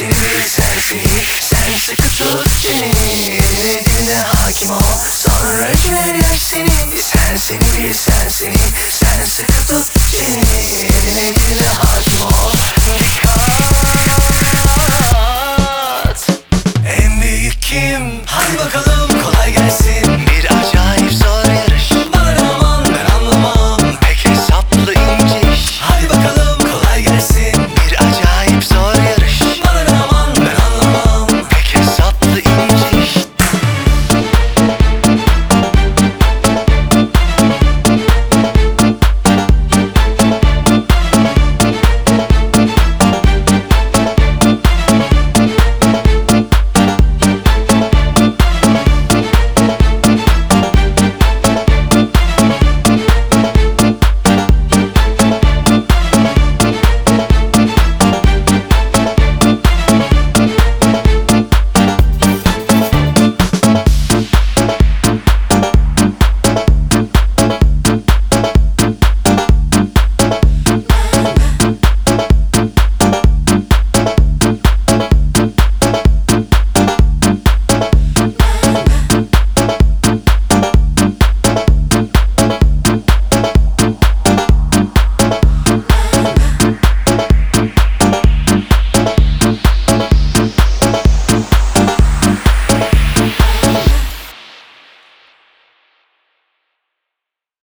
Seni bezerfi Sen sıkı tut çeneni Diline hakim ol Sonra güler seni Sen seni bil sen seni Sen sıkı tut çeneni